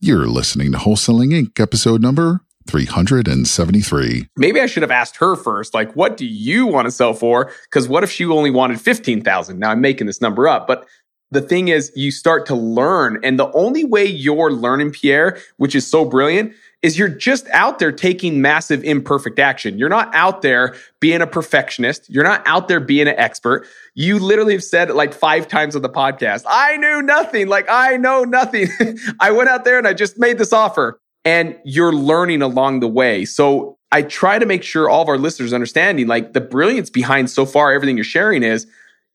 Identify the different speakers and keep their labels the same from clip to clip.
Speaker 1: You're listening to Wholesaling Inc., episode number 373.
Speaker 2: Maybe I should have asked her first, like, what do you want to sell for? Because what if she only wanted 15,000? Now I'm making this number up, but the thing is, you start to learn. And the only way you're learning, Pierre, which is so brilliant, is you're just out there taking massive imperfect action. You're not out there being a perfectionist. You're not out there being an expert. You literally have said it like five times on the podcast. I knew nothing. Like I know nothing. I went out there and I just made this offer and you're learning along the way. So I try to make sure all of our listeners understanding like the brilliance behind so far everything you're sharing is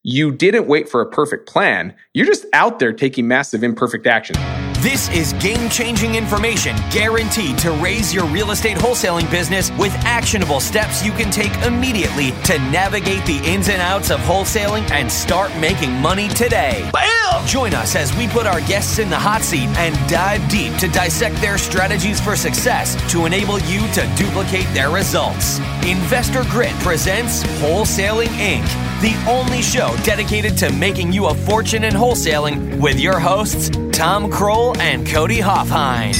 Speaker 2: you didn't wait for a perfect plan. You're just out there taking massive imperfect action.
Speaker 3: This is game changing information guaranteed to raise your real estate wholesaling business with actionable steps you can take immediately to navigate the ins and outs of wholesaling and start making money today. Bam! Join us as we put our guests in the hot seat and dive deep to dissect their strategies for success to enable you to duplicate their results. Investor Grit presents Wholesaling Inc., the only show dedicated to making you a fortune in wholesaling with your hosts, Tom Krol and Cody Hofhine.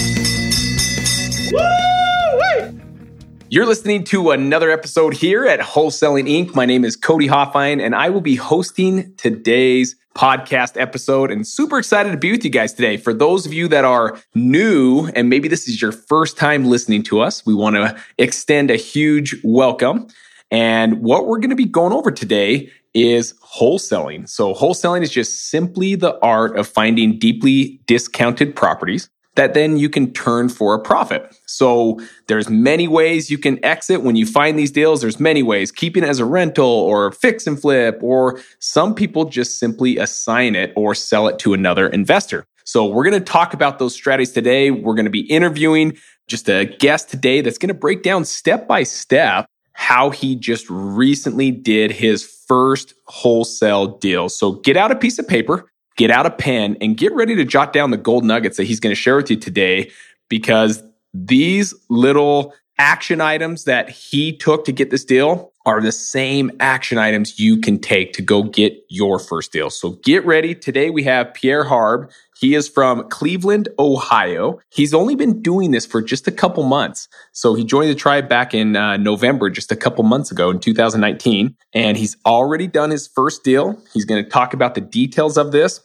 Speaker 2: You're listening to another episode here at Wholesaling Inc. My name is Cody Hofhine, and I will be hosting today's podcast episode and super excited to be with you guys today. For those of you that are new and maybe this is your first time listening to us, we want to extend a huge welcome. And what we're going to be going over today is wholesaling. So wholesaling is just simply the art of finding deeply discounted properties that then you can turn for a profit. So there's many ways you can exit when you find these deals. There's many ways, keeping it as a rental or fix and flip, or some people just simply assign it or sell it to another investor. So we're going to talk about those strategies today. We're going to be interviewing just a guest today that's going to break down step by step how he just recently did his first wholesale deal. So get out a piece of paper, get out a pen, and get ready to jot down the gold nuggets that he's going to share with you today because these little action items that he took to get this deal are the same action items you can take to go get your first deal. So get ready. Today we have Pierre Harb. He is from Cleveland, Ohio. He's only been doing this for just a couple months. So he joined the tribe back in uh, November, just a couple months ago in 2019. And he's already done his first deal. He's going to talk about the details of this.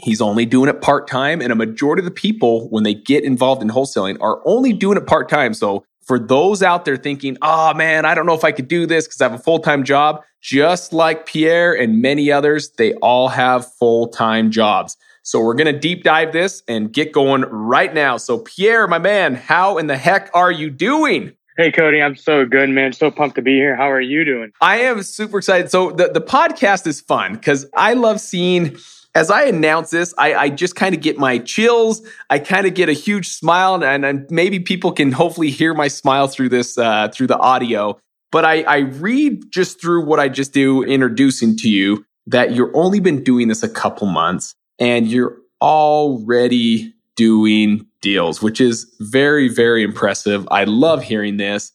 Speaker 2: He's only doing it part time. And a majority of the people, when they get involved in wholesaling, are only doing it part time. So for those out there thinking, oh man, I don't know if I could do this because I have a full time job, just like Pierre and many others, they all have full time jobs. So we're going to deep dive this and get going right now. So, Pierre, my man, how in the heck are you doing?
Speaker 4: Hey, Cody, I'm so good, man. So pumped to be here. How are you doing?
Speaker 2: I am super excited. So, the, the podcast is fun because I love seeing as I announce this, I, I just kind of get my chills. I kind of get a huge smile, and, and, maybe people can hopefully hear my smile through this uh, through the audio. But I, I read just through what I just do introducing to you that you've only been doing this a couple months, and you're already doing deals, which is very very impressive. I love hearing this.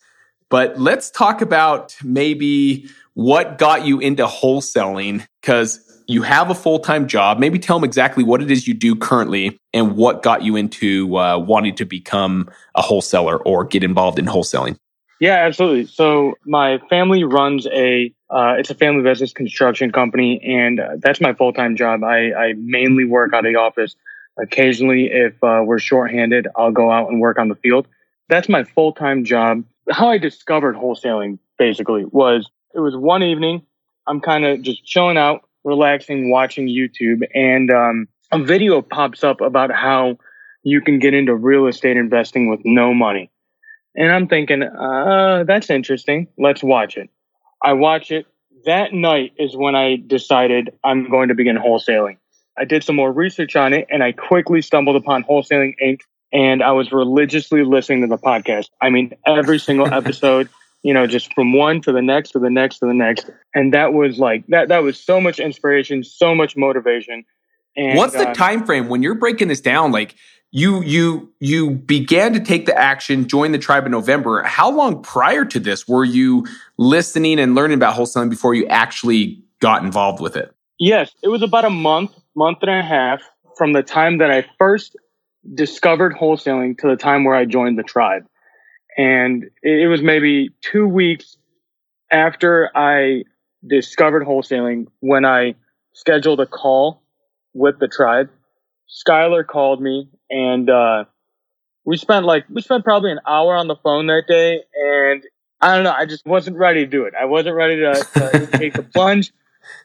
Speaker 2: But let's talk about maybe what got you into wholesaling because you have a full time job. Maybe tell them exactly what it is you do currently and what got you into uh, wanting to become a wholesaler or get involved in wholesaling.
Speaker 4: Yeah, absolutely. So my family runs a uh, it's a family business construction company, and uh, that's my full time job. I, I mainly work out of the office. Occasionally, if uh, we're shorthanded, I'll go out and work on the field. That's my full time job. How I discovered wholesaling basically was it was one evening. I'm kind of just chilling out relaxing watching YouTube, and um, a video pops up about how you can get into real estate investing with no money. And I'm thinking, uh, that's interesting. Let's watch it. I watch it. That night is when I decided I'm going to begin wholesaling. I did some more research on it and I quickly stumbled upon Wholesaling Inc. and I was religiously listening to the podcast. I mean, every single episode you know, just from one to the next to the next to the next. And that was like that that was so much inspiration, so much motivation.
Speaker 2: And what's the uh, time frame when you're breaking this down? Like you you you began to take the action, join the tribe in November. How long prior to this were you listening and learning about wholesaling before you actually got involved with it?
Speaker 4: Yes, it was about a month, month and a half from the time that I first discovered wholesaling to the time where I joined the tribe. And it was maybe two weeks after I discovered wholesaling when I scheduled a call with the tribe. Skylar called me and, uh, we spent like, we spent probably an hour on the phone that day. And I don't know, I just wasn't ready to do it. I wasn't ready to, to take the plunge.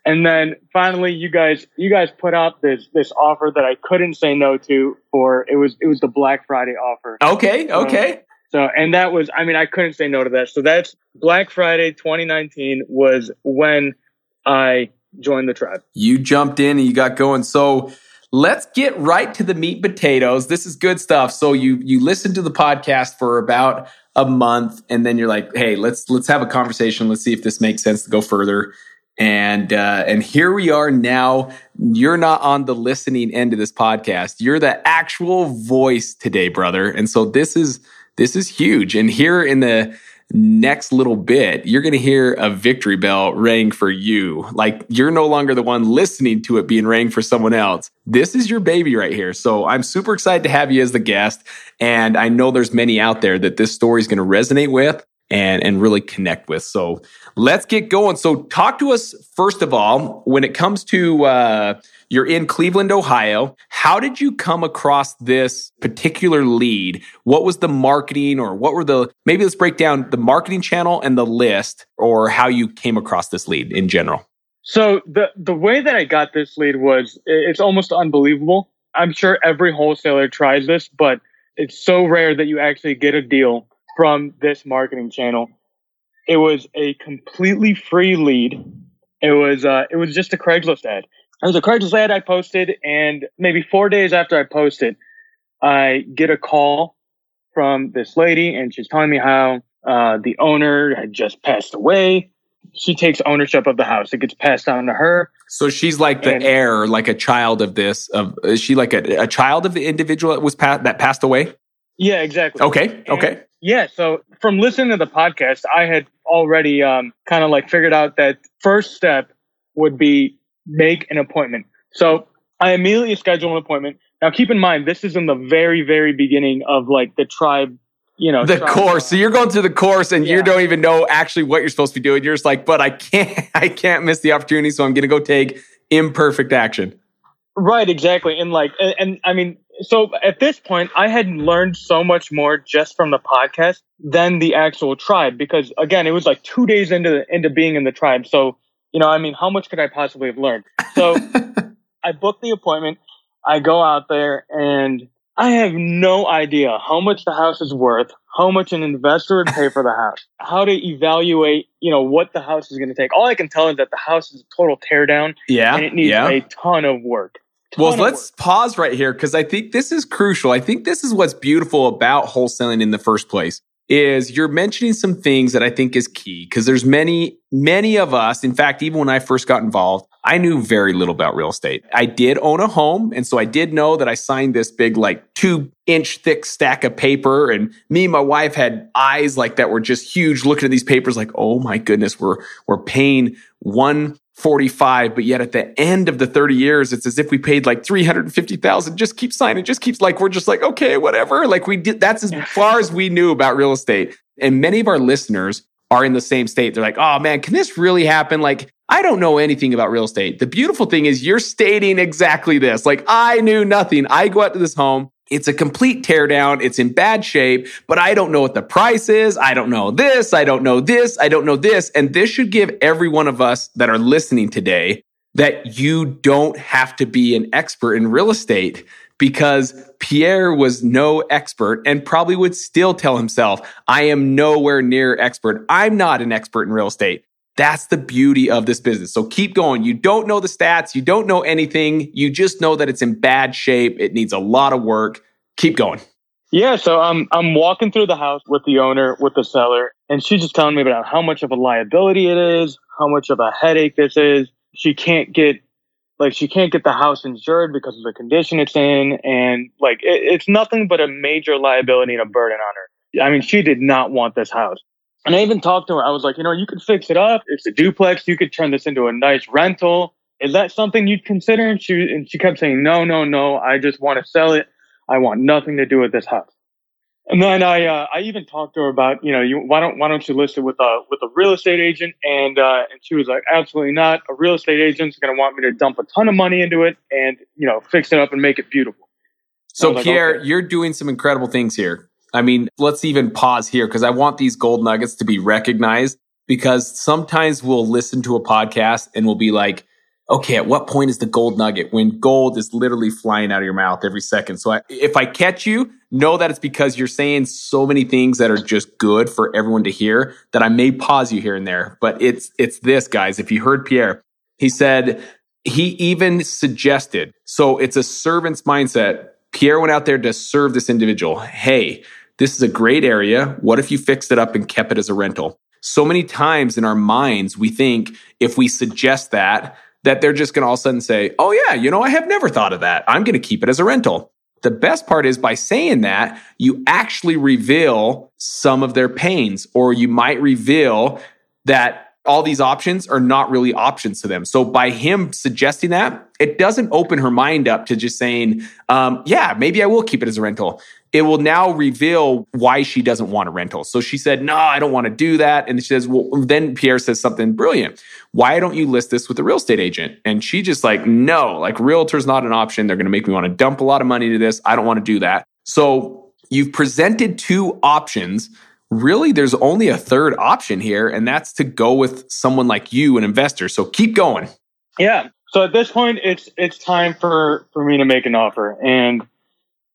Speaker 4: And then finally, you guys, you guys put out this this offer that I couldn't say no to. For it was it was the Black Friday offer.
Speaker 2: Okay, okay.
Speaker 4: Um, so and that was, I mean, I couldn't say no to that. So that's Black Friday 2019 was when I joined the tribe.
Speaker 2: You jumped in and you got going. So let's get right to the meat potatoes. This is good stuff. So you you listened to the podcast for about a month, and then you're like, hey, let's let's have a conversation. Let's see if this makes sense to go further. And uh, and here we are now. You're not on the listening end of this podcast. You're the actual voice today, brother. And so this is this is huge. And here in the next little bit, you're going to hear a victory bell ring for you. Like you're no longer the one listening to it being rang for someone else. This is your baby right here. So I'm super excited to have you as the guest. And I know there's many out there that this story is going to resonate with and, and really connect with. So let's get going. So talk to us first of all, when it comes to, uh, you're in Cleveland, Ohio. How did you come across this particular lead? What was the marketing or what were the, maybe let's break down the marketing channel and the list or how you came across this lead in general.
Speaker 4: So the, the way that I got this lead was it's almost unbelievable. I'm sure every wholesaler tries this, but it's so rare that you actually get a deal from this marketing channel. It was a completely free lead. It was uh, it was just a Craigslist ad. It was a Craigslist ad I posted, and maybe four days after I posted, I get a call from this lady, and she's telling me how uh, the owner had just passed away. She takes ownership of the house; it gets passed on to her.
Speaker 2: So she's like the and, heir, like a child of this. Of is she like a, a child of the individual that was pa- that passed away?
Speaker 4: Yeah, exactly.
Speaker 2: Okay,
Speaker 4: and,
Speaker 2: okay.
Speaker 4: Yeah, so from listening to the podcast, I had already um, kind of like figured out that first step would be make an appointment. So I immediately schedule an appointment. Now keep in mind, this is in the very, very beginning of like the tribe, you know,
Speaker 2: the course. So you're going through the course and yeah. you don't even know actually what you're supposed to be doing. You're just like, but I can't, I can't miss the opportunity. So I'm going to go take imperfect action.
Speaker 4: Right. Exactly. And like, and, and I mean, so at this point, I had learned so much more just from the podcast than the actual tribe because again, it was like two days into the, into being in the tribe. So, you know, I mean, how much could I possibly have learned? So I booked the appointment. I go out there and I have no idea how much the house is worth, how much an investor would pay for the house, how to evaluate, you know, what the house is going to take. All I can tell is that the house is a total teardown.
Speaker 2: Yeah.
Speaker 4: And it needs
Speaker 2: yeah.
Speaker 4: a ton of work
Speaker 2: well, let's pause right here because I think this is crucial. I think this is what's beautiful about wholesaling in the first place is you're mentioning some things that I think is key because there's many, many of us. In fact, even when I first got involved, I knew very little about real estate. I did own a home. And so I did know that I signed this big, like two inch thick stack of paper. And me and my wife had eyes like that were just huge looking at these papers like, oh my goodness, we're, we're paying one 45, but yet at the end of the 30 years, it's as if we paid like 350,000. Just keep signing, just keeps like, we're just like, okay, whatever. Like we did, that's as far as we knew about real estate. And many of our listeners are in the same state. They're like, oh man, can this really happen? Like, I don't know anything about real estate. The beautiful thing is you're stating exactly this. Like, I knew nothing. I go out to this home. It's a complete teardown. It's in bad shape, but I don't know what the price is. I don't know this. I don't know this. I don't know this. And this should give every one of us that are listening today that you don't have to be an expert in real estate because Pierre was no expert and probably would still tell himself, I am nowhere near expert. I'm not an expert in real estate. That's the beauty of this business. So keep going. You don't know the stats. You don't know anything. You just know that it's in bad shape. It needs a lot of work. Keep going.
Speaker 4: Yeah. So I'm, I'm walking through the house with the owner, with the seller, and she's just telling me about how much of a liability it is, how much of a headache this is. She can't get, like, she can't get the house insured because of the condition it's in. And like, it, it's nothing but a major liability and a burden on her. I mean, she did not want this house. And I even talked to her. I was like, you know, you could fix it up. It's a duplex. You could turn this into a nice rental. Is that something you'd consider? And she, and she kept saying, no, no, no. I just want to sell it. I want nothing to do with this house. And then I, uh, I even talked to her about, you know, you, why don't, why don't you list it with a, with a real estate agent? And, uh, and she was like, absolutely not. A real estate agent's going to want me to dump a ton of money into it and, you know, fix it up and make it beautiful.
Speaker 2: So Pierre, like, okay. you're doing some incredible things here. I mean, let's even pause here because I want these gold nuggets to be recognized because sometimes we'll listen to a podcast and we'll be like, okay, at what point is the gold nugget when gold is literally flying out of your mouth every second? So I, if I catch you, know that it's because you're saying so many things that are just good for everyone to hear that I may pause you here and there. But it's, it's this guys. If you heard Pierre, he said he even suggested, so it's a servant's mindset. Pierre went out there to serve this individual. Hey, this is a great area. What if you fixed it up and kept it as a rental? So many times in our minds, we think if we suggest that, that they're just going to all of a sudden say, Oh, yeah, you know, I have never thought of that. I'm going to keep it as a rental. The best part is by saying that, you actually reveal some of their pains, or you might reveal that all these options are not really options to them. So by him suggesting that, it doesn't open her mind up to just saying, um, yeah, maybe I will keep it as a rental it will now reveal why she doesn't want a rental. So she said, No, I don't want to do that. And she says, Well, then Pierre says something brilliant. Why don't you list this with a real estate agent? And she just like, No, like realtor's not an option. They're going to make me want to dump a lot of money to this. I don't want to do that. So you've presented two options. Really, there's only a third option here, and that's to go with someone like you, an investor. So keep going.
Speaker 4: Yeah. So at this point, it's it's time for for me to make an offer, and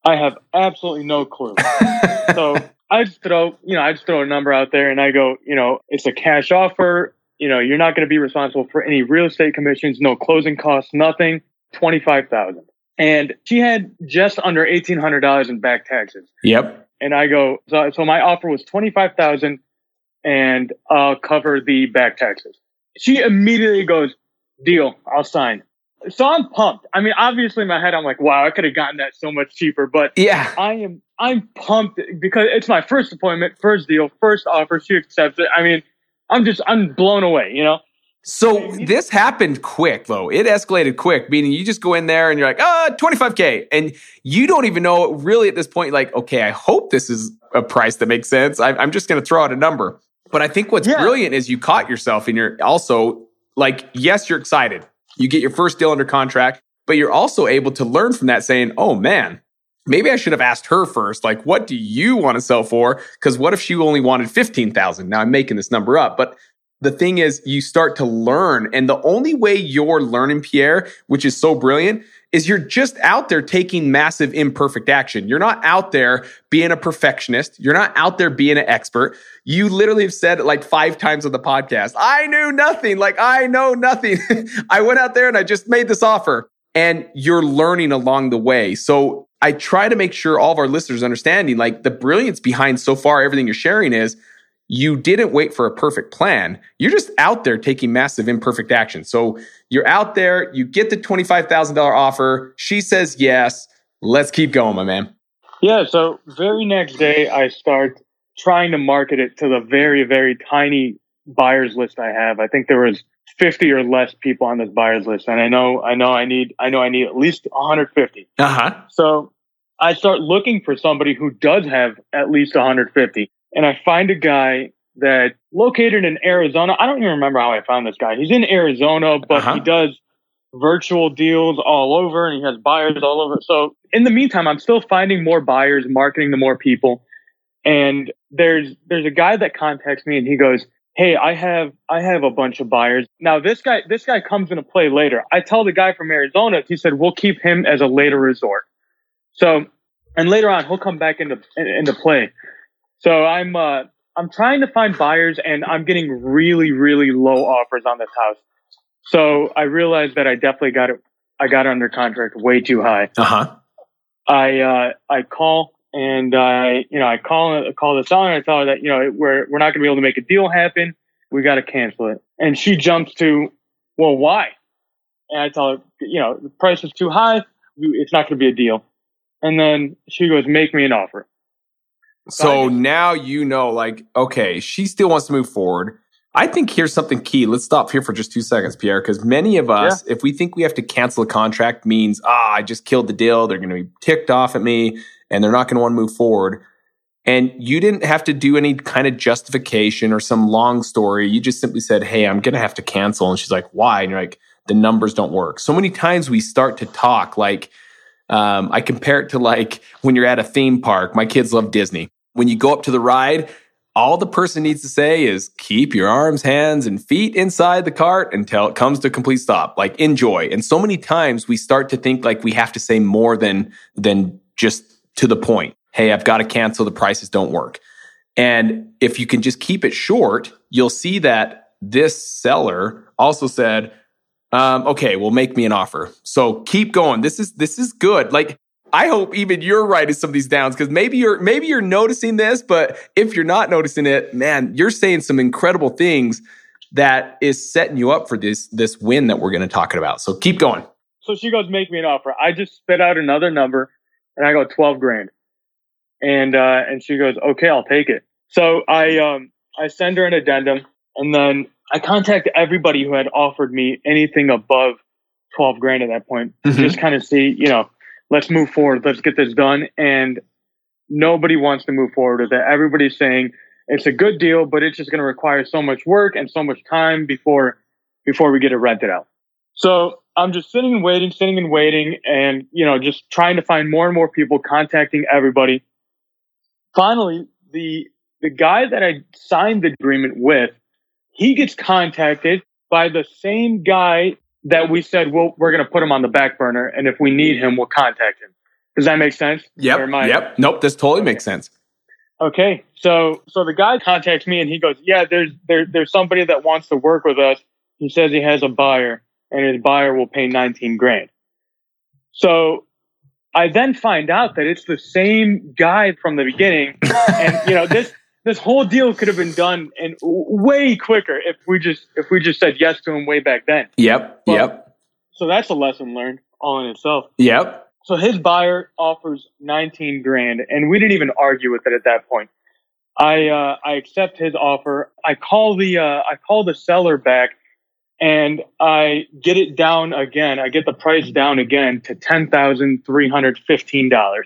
Speaker 4: I have absolutely no clue. so I just throw, you know, I just throw a number out there and I go, you know, it's a cash offer. You know, you're not going to be responsible for any real estate commissions, no closing costs, nothing. Twenty five thousand. And she had just under eighteen hundred dollars in back taxes.
Speaker 2: Yep.
Speaker 4: And I go, so, so my offer was twenty five thousand, and I'll cover the back taxes. She immediately goes, deal, I'll sign so I'm pumped. I mean, obviously in my head, I'm like, wow, I could have gotten that so much cheaper, but
Speaker 2: yeah,
Speaker 4: I am, I'm pumped because it's my first appointment, first deal, first offer. She accepts it. I mean, I'm just, I'm blown away, you know?
Speaker 2: So this happened quick though. It escalated quick, meaning you just go in there and you're like, ah, 25K. And you don't even know really at this point, like, okay, I hope this is a price that makes sense. I, am just going to throw out a number. But I think what's yeah. brilliant is you caught yourself and you're also like, yes, you're excited you get your first deal under contract, but you're also able to learn from that saying, oh man, maybe I should have asked her first, like, what do you want to sell for? Because what if she only wanted 15,000? Now I'm making this number up, but the thing is you start to learn. And the only way you're learning, Pierre, which is so brilliant, is you're just out there taking massive imperfect action. You're not out there being a perfectionist. You're not out there being an expert. You literally have said like five times on the podcast. I knew nothing. Like I know nothing. I went out there and I just made this offer and you're learning along the way. So I try to make sure all of our listeners understanding like the brilliance behind so far everything you're sharing is you didn't wait for a perfect plan. You're just out there taking massive imperfect action. So you're out there, you get the $25,000 offer. She says yes. Let's keep going, my man.
Speaker 4: Yeah. So, very next day, I start trying to market it to the very, very tiny buyers list I have. I think there was 50 or less people on this buyers list. And I know, I know I need, I know I need at least 150.
Speaker 2: Uh huh.
Speaker 4: So, I start looking for somebody who does have at least 150 and I find a guy that located in Arizona. I don't even remember how I found this guy. He's in Arizona, but uh-huh. he does virtual deals all over and he has buyers all over. So in the meantime, I'm still finding more buyers, marketing to more people. And there's, there's a guy that contacts me and he goes, Hey, I have, I have a bunch of buyers. Now this guy, this guy comes into play later. I tell the guy from Arizona, he said, we'll keep him as a later resort. So, and later on, he'll come back into, into play. So I'm uh, I'm trying to find buyers, and I'm getting really really low offers on this house. So I realized that I definitely got it. I got it under contract way too high.
Speaker 2: Uh huh.
Speaker 4: I uh, I call and I you know I call call the seller and I tell her that you know we're we're not going to be able to make a deal happen. We got to cancel it. And she jumps to, well, why? And I tell her, you know, the price is too high. It's not going to be a deal. And then she goes, make me an offer.
Speaker 2: So now you know, like, okay, she still wants to move forward. I think here's something key. Let's stop here for just two seconds, Pierre, because many of us, yeah. if we think we have to cancel a contract, means, ah, I just killed the deal. They're going to be ticked off at me and they're not going to want to move forward. And you didn't have to do any kind of justification or some long story. You just simply said, Hey, I'm going to have to cancel. And she's like, Why? And you're like, The numbers don't work. So many times we start to talk like, um, I compare it to like when you're at a theme park. My kids love Disney. When you go up to the ride, all the person needs to say is keep your arms, hands, and feet inside the cart until it comes to a complete stop. Like enjoy. And so many times we start to think like we have to say more than than just to the point. Hey, I've got to cancel. The prices don't work. And if you can just keep it short, you'll see that this seller also said, um, okay, well, make me an offer. So keep going. This is this is good. Like I hope even you're writing some of these downs because maybe you're maybe you're noticing this, but if you're not noticing it, man, you're saying some incredible things that is setting you up for this this win that we're going to talk about. So keep going.
Speaker 4: So she goes, make me an offer. I just spit out another number, and I go twelve grand, and uh, and she goes, okay, I'll take it. So I um I send her an addendum, and then I contact everybody who had offered me anything above twelve grand at that point, mm-hmm. just kind of see, you know let's move forward. Let's get this done. And nobody wants to move forward with it. Everybody's saying it's a good deal, but it's just going to require so much work and so much time before, before we get it rented out. So I'm just sitting and waiting, sitting and waiting and, you know, just trying to find more and more people, contacting everybody. Finally, the, the guy that I signed the agreement with, he gets contacted by the same guy that we said, well, we're going to put him on the back burner. And if we need him, we'll contact him. Does that make sense?
Speaker 2: Yep. Yep. Nope. This totally okay. makes sense.
Speaker 4: Okay. So, so the guy contacts me and he goes, yeah, there's, there, there's somebody that wants to work with us. He says he has a buyer and his buyer will pay 19 grand. So I then find out that it's the same guy from the beginning. and, you know, this, this whole deal could have been done and way quicker if we just if we just said yes to him way back then.
Speaker 2: Yep. But, yep.
Speaker 4: So that's a lesson learned all in itself.
Speaker 2: Yep.
Speaker 4: So his buyer offers 19 grand and we didn't even argue with it at that point. I uh, I accept his offer. I call the uh, I call the seller back and I get it down again. I get the price down again to $10,315.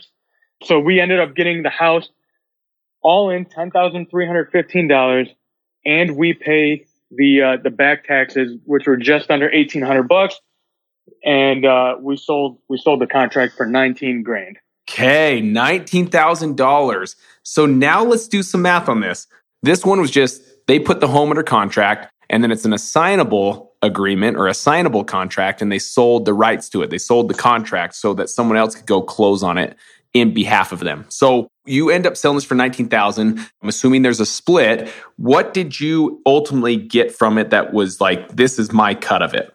Speaker 4: So we ended up getting the house all in ten thousand three hundred fifteen dollars, and we pay the uh, the back taxes, which were just under eighteen hundred bucks, and uh, we sold we sold the contract for nineteen grand.
Speaker 2: Okay, nineteen thousand dollars. So now let's do some math on this. This one was just they put the home under contract, and then it's an assignable agreement or assignable contract, and they sold the rights to it. They sold the contract so that someone else could go close on it in behalf of them. So you end up selling this for 19,000. I'm assuming there's a split. What did you ultimately get from it that was like this is my cut of it?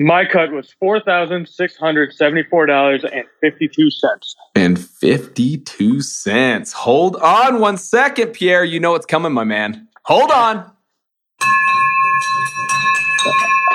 Speaker 4: My cut was $4,674.52.
Speaker 2: And 52 cents. Hold on one second, Pierre. You know what's coming, my man. Hold on.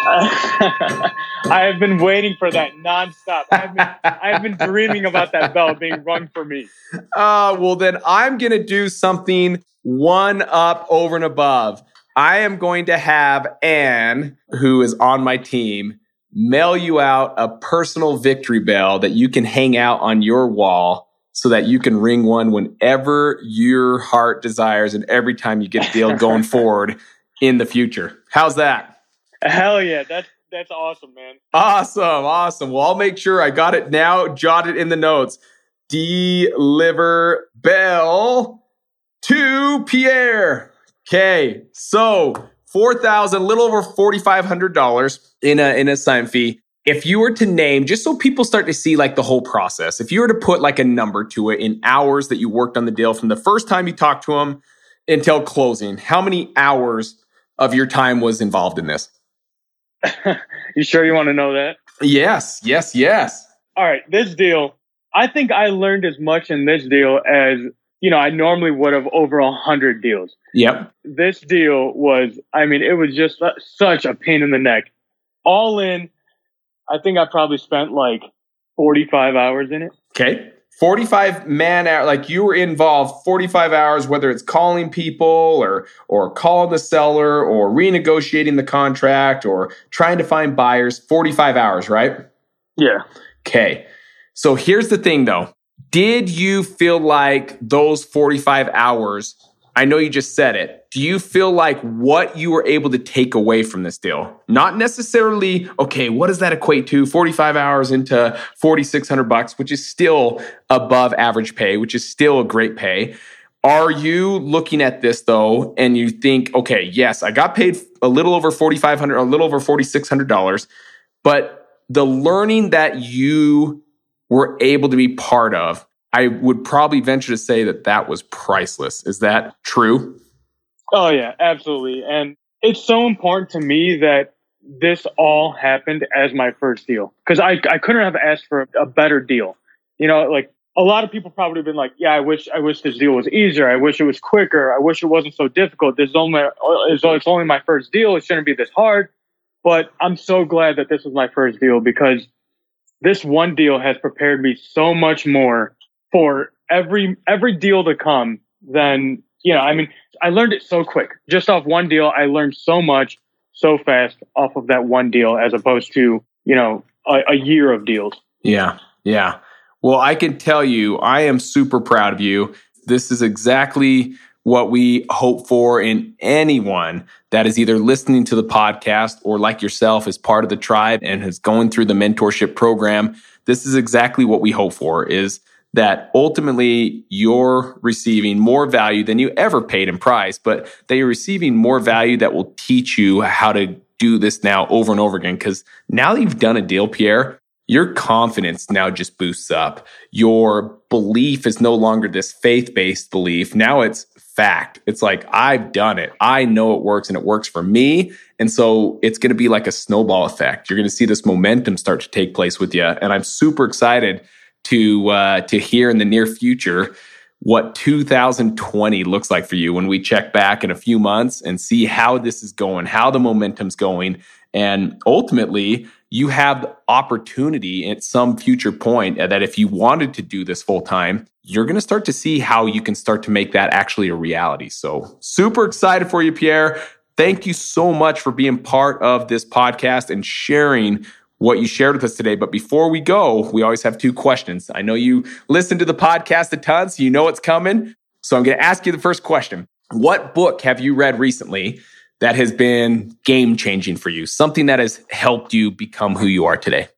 Speaker 4: I have been waiting for that nonstop. I've been, I've been dreaming about that bell being rung for me.
Speaker 2: Uh, well, then I'm going to do something one up over and above. I am going to have Anne, who is on my team, mail you out a personal victory bell that you can hang out on your wall so that you can ring one whenever your heart desires and every time you get a deal going forward in the future. How's that?
Speaker 4: Hell yeah, that's that's awesome, man.
Speaker 2: Awesome, awesome. Well, I'll make sure I got it now, jot it in the notes. Deliver bell to Pierre. Okay, so four thousand, little over forty five hundred dollars in a in a sign fee. If you were to name, just so people start to see like the whole process, if you were to put like a number to it in hours that you worked on the deal from the first time you talked to him until closing, how many hours of your time was involved in this?
Speaker 4: you sure you want to know that?
Speaker 2: Yes, yes, yes.
Speaker 4: All right, this deal, I think I learned as much in this deal as, you know, I normally would have over a hundred deals.
Speaker 2: Yep.
Speaker 4: This deal was, I mean, it was just such a pain in the neck. All in, I think I probably spent like 45 hours in it.
Speaker 2: Okay. 45 man hour like you were involved 45 hours whether it's calling people or or calling the seller or renegotiating the contract or trying to find buyers 45 hours right
Speaker 4: Yeah.
Speaker 2: okay so here's the thing though did you feel like those 45 hours I know you just said it. Do you feel like what you were able to take away from this deal? Not necessarily, okay, what does that equate to? 45 hours into 4600 bucks, which is still above average pay, which is still a great pay. Are you looking at this though and you think, okay, yes, I got paid a little over 4500 a little over $4600, but the learning that you were able to be part of I would probably venture to say that that was priceless. Is that true?
Speaker 4: Oh yeah, absolutely. And it's so important to me that this all happened as my first deal because I, I couldn't have asked for a better deal. You know, like a lot of people probably have been like, yeah, I wish, I wish this deal was easier. I wish it was quicker. I wish it wasn't so difficult. This is only, it's only my first deal. It shouldn't be this hard. But I'm so glad that this was my first deal because this one deal has prepared me so much more for every every deal to come, than you know, I mean, I learned it so quick. Just off one deal, I learned so much so fast off of that one deal as opposed to, you know, a, a year of deals.
Speaker 2: Yeah. Yeah. Well, I can tell you, I am super proud of you. This is exactly what we hope for in anyone that is either listening to the podcast or like yourself is part of the tribe and has going through the mentorship program. This is exactly what we hope for is that ultimately you're receiving more value than you ever paid in price, but that you're receiving more value that will teach you how to do this now over and over again. Because now that you've done a deal, Pierre, your confidence now just boosts up. Your belief is no longer this faith based belief. Now it's fact. It's like, I've done it. I know it works and it works for me. And so it's going to be like a snowball effect. You're going to see this momentum start to take place with you. And I'm super excited to uh, to hear in the near future what 2020 looks like for you when we check back in a few months and see how this is going, how the momentum's going, and ultimately you have the opportunity at some future point that if you wanted to do this full time, you're going to start to see how you can start to make that actually a reality. So, super excited for you, Pierre. Thank you so much for being part of this podcast and sharing what you shared with us today. But before we go, we always have two questions. I know you listen to the podcast a ton, so you know it's coming. So I'm going to ask you the first question. What book have you read recently that has been game changing for you? Something that has helped you become who you are today?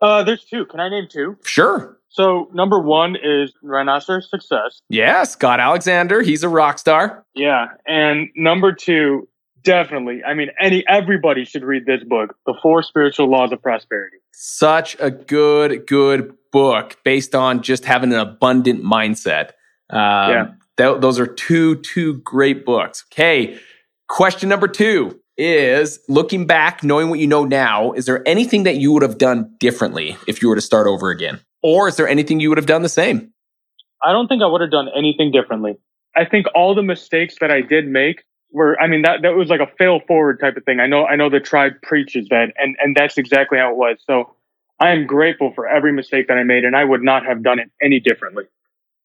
Speaker 4: Uh, there's two. Can I name two?
Speaker 2: Sure.
Speaker 4: So number one is Rhinoceros Success.
Speaker 2: Yeah, Scott Alexander. He's a rock star.
Speaker 4: Yeah. And number two Definitely. I mean, any everybody should read this book, The Four Spiritual Laws of Prosperity.
Speaker 2: Such a good, good book based on just having an abundant mindset. Um, yeah. Th- those are two, two great books. Okay. Question number two is looking back, knowing what you know now, is there anything that you would have done differently if you were to start over again? Or is there anything you would have done the same?
Speaker 4: I don't think I would have done anything differently. I think all the mistakes that I did make were I mean that that was like a fail forward type of thing. I know I know the tribe preaches that and and that's exactly how it was. So I am grateful for every mistake that I made and I would not have done it any differently.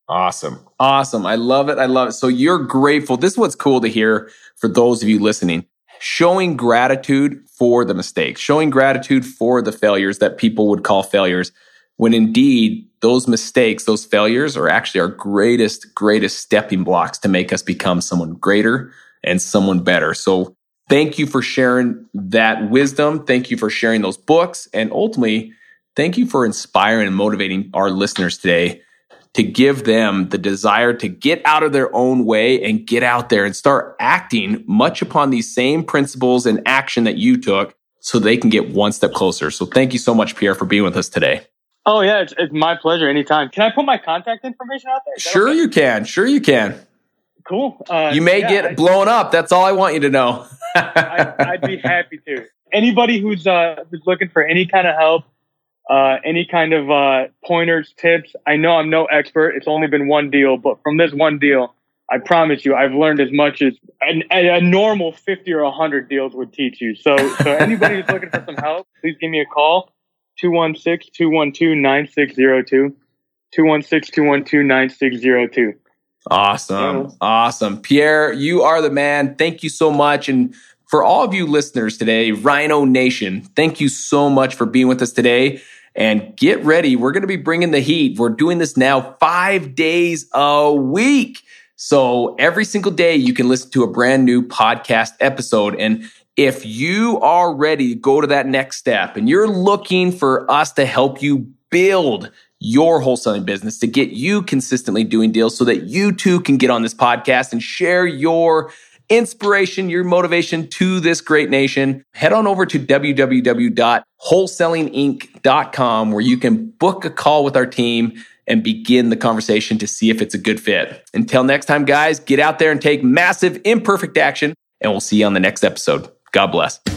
Speaker 2: Awesome. Awesome. I love it. I love it. So you're grateful. This is what's cool to hear for those of you listening. Showing gratitude for the mistakes, showing gratitude for the failures that people would call failures, when indeed those mistakes, those failures are actually our greatest, greatest stepping blocks to make us become someone greater, and someone better. So thank you for sharing that wisdom. Thank you for sharing those books. And ultimately, thank you for inspiring and motivating our listeners today to give them the desire to get out of their own way and get out there and start acting much upon these same principles and action that you took so they can get one step closer. So thank you so much, Pierre, for being with us today.
Speaker 4: Oh, yeah, it's, it's my pleasure anytime. Can I put my contact information out there?
Speaker 2: Sure, okay? you can. Sure, you can.
Speaker 4: Cool.
Speaker 2: Uh, you may yeah, get blown up. That's all I want you to know.
Speaker 4: I, I'd, be happy to. Anybody who's uh, who's looking for any kind of help, uh, any kind of uh, pointers, tips. I know I'm no expert. It's only been one deal, but from this one deal, I promise you, I've learned as much as a, a normal 50 or 100 deals would teach you. So, so anybody who's looking for some help, please give me a call. 216-212-9602. 216-212-9602.
Speaker 2: Awesome.
Speaker 4: Yeah.
Speaker 2: Awesome. Awesome. Pierre, you are the man. Thank you so much. And for all of you listeners today, Rhino Nation, thank you so much for being with us today. And get ready. We're going to be bringing the heat. We're doing this now five days a week. So every single day you can listen to a brand new podcast episode. And if you are ready to go to that next step and you're looking for us to help you build your wholesaling business to get you consistently doing deals so that you too can get on this podcast and share your inspiration, your motivation to this great nation, head on over to www.wholesalinginc.com where you can book a call with our team and begin the conversation to see if it's a good fit. Until next time, guys, get out there and take massive imperfect action, and we'll see you on the next episode. God bless.